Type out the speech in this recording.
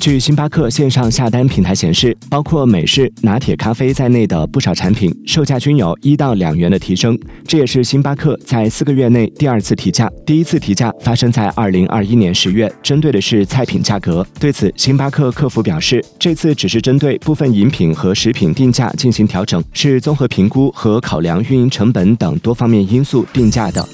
据星巴克线上下单平台显示包括美式拿铁咖啡在内的不少产品售价均有一到两元的提升。这也是星巴克在四个月内第二次提价第一次提价发生在二零二一年十月针对的是菜品价格。对此星巴克客服表示这次只是针对部分饮品和食品定价进行调整是综合评估和考量运营成本等多方面因素定价的。